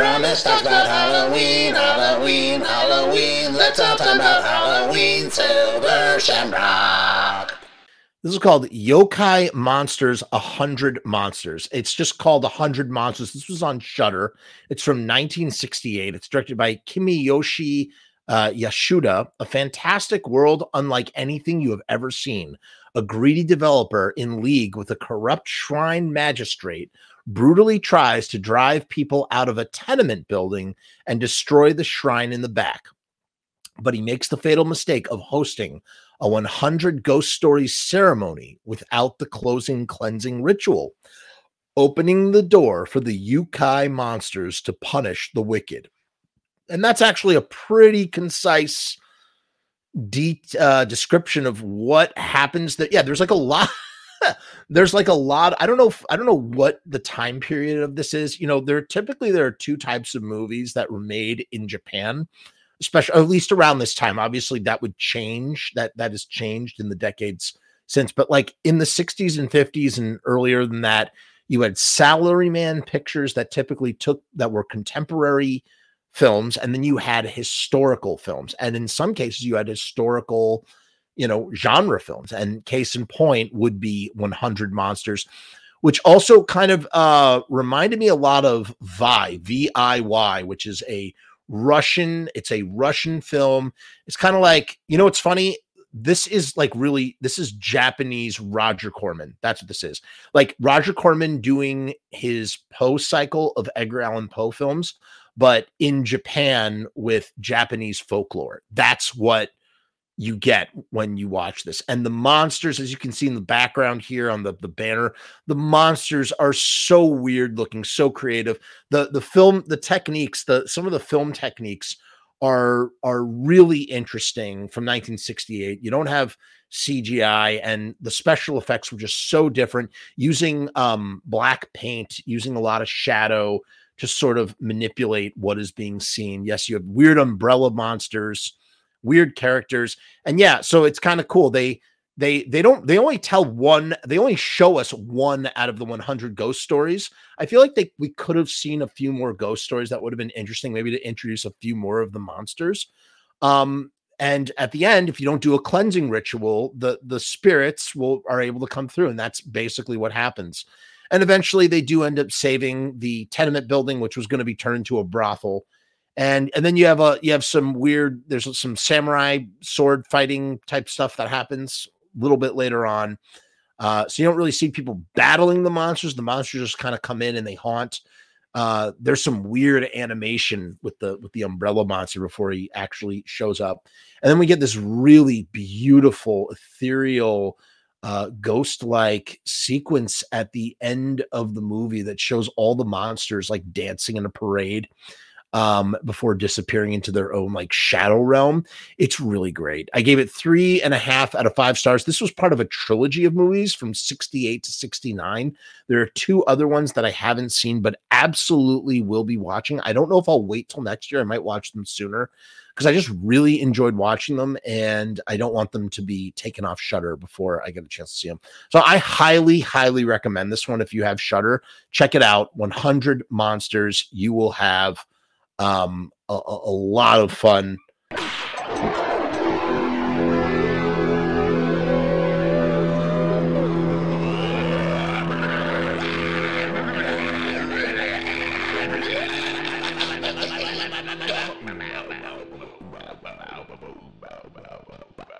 Frumess talks about Halloween, Halloween, Halloween. Let's all talk about Halloween, Silver Shamrock. This is called Yokai Monsters, A Hundred Monsters. It's just called A Hundred Monsters. This was on Shudder. It's from 1968. It's directed by Kimiyoshi uh, Yasuda. A fantastic world unlike anything you have ever seen. A greedy developer in league with a corrupt shrine magistrate brutally tries to drive people out of a tenement building and destroy the shrine in the back. But he makes the fatal mistake of hosting a 100 ghost stories ceremony without the closing cleansing ritual, opening the door for the Yokai monsters to punish the wicked. And that's actually a pretty concise de- uh, description of what happens that yeah there's like a lot there's like a lot i don't know i don't know what the time period of this is you know there typically there are two types of movies that were made in japan especially at least around this time obviously that would change that that has changed in the decades since but like in the 60s and 50s and earlier than that you had salaryman pictures that typically took that were contemporary films and then you had historical films and in some cases you had historical you know genre films and case in point would be 100 monsters which also kind of uh reminded me a lot of vi v-i-y which is a russian it's a russian film. It's kind of like you know it's funny? This is like really this is japanese roger corman. That's what this is. Like roger corman doing his poe cycle of edgar allan poe films but in Japan with Japanese folklore. That's what you get when you watch this. And the monsters, as you can see in the background here on the, the banner, the monsters are so weird looking, so creative. The the film, the techniques, the some of the film techniques are are really interesting from 1968. You don't have CGI and the special effects were just so different using um black paint, using a lot of shadow, to sort of manipulate what is being seen. Yes, you have weird umbrella monsters, weird characters. And yeah, so it's kind of cool. They they they don't they only tell one they only show us one out of the 100 ghost stories i feel like they we could have seen a few more ghost stories that would have been interesting maybe to introduce a few more of the monsters um and at the end if you don't do a cleansing ritual the the spirits will are able to come through and that's basically what happens and eventually they do end up saving the tenement building, which was going to be turned into a brothel. And and then you have a you have some weird there's some samurai sword fighting type stuff that happens a little bit later on. Uh, so you don't really see people battling the monsters. The monsters just kind of come in and they haunt. Uh, there's some weird animation with the with the umbrella monster before he actually shows up, and then we get this really beautiful ethereal uh, ghost like sequence at the end of the movie that shows all the monsters like dancing in a parade um, before disappearing into their own like shadow realm. It's really great. I gave it three and a half out of five stars. This was part of a trilogy of movies from 68 to 69. There are two other ones that I haven't seen, but absolutely will be watching. I don't know if I'll wait till next year. I might watch them sooner because I just really enjoyed watching them and I don't want them to be taken off Shudder before I get a chance to see them. So I highly, highly recommend this one if you have Shudder, Check it out. 100 Monsters. You will have um, a, a lot of fun.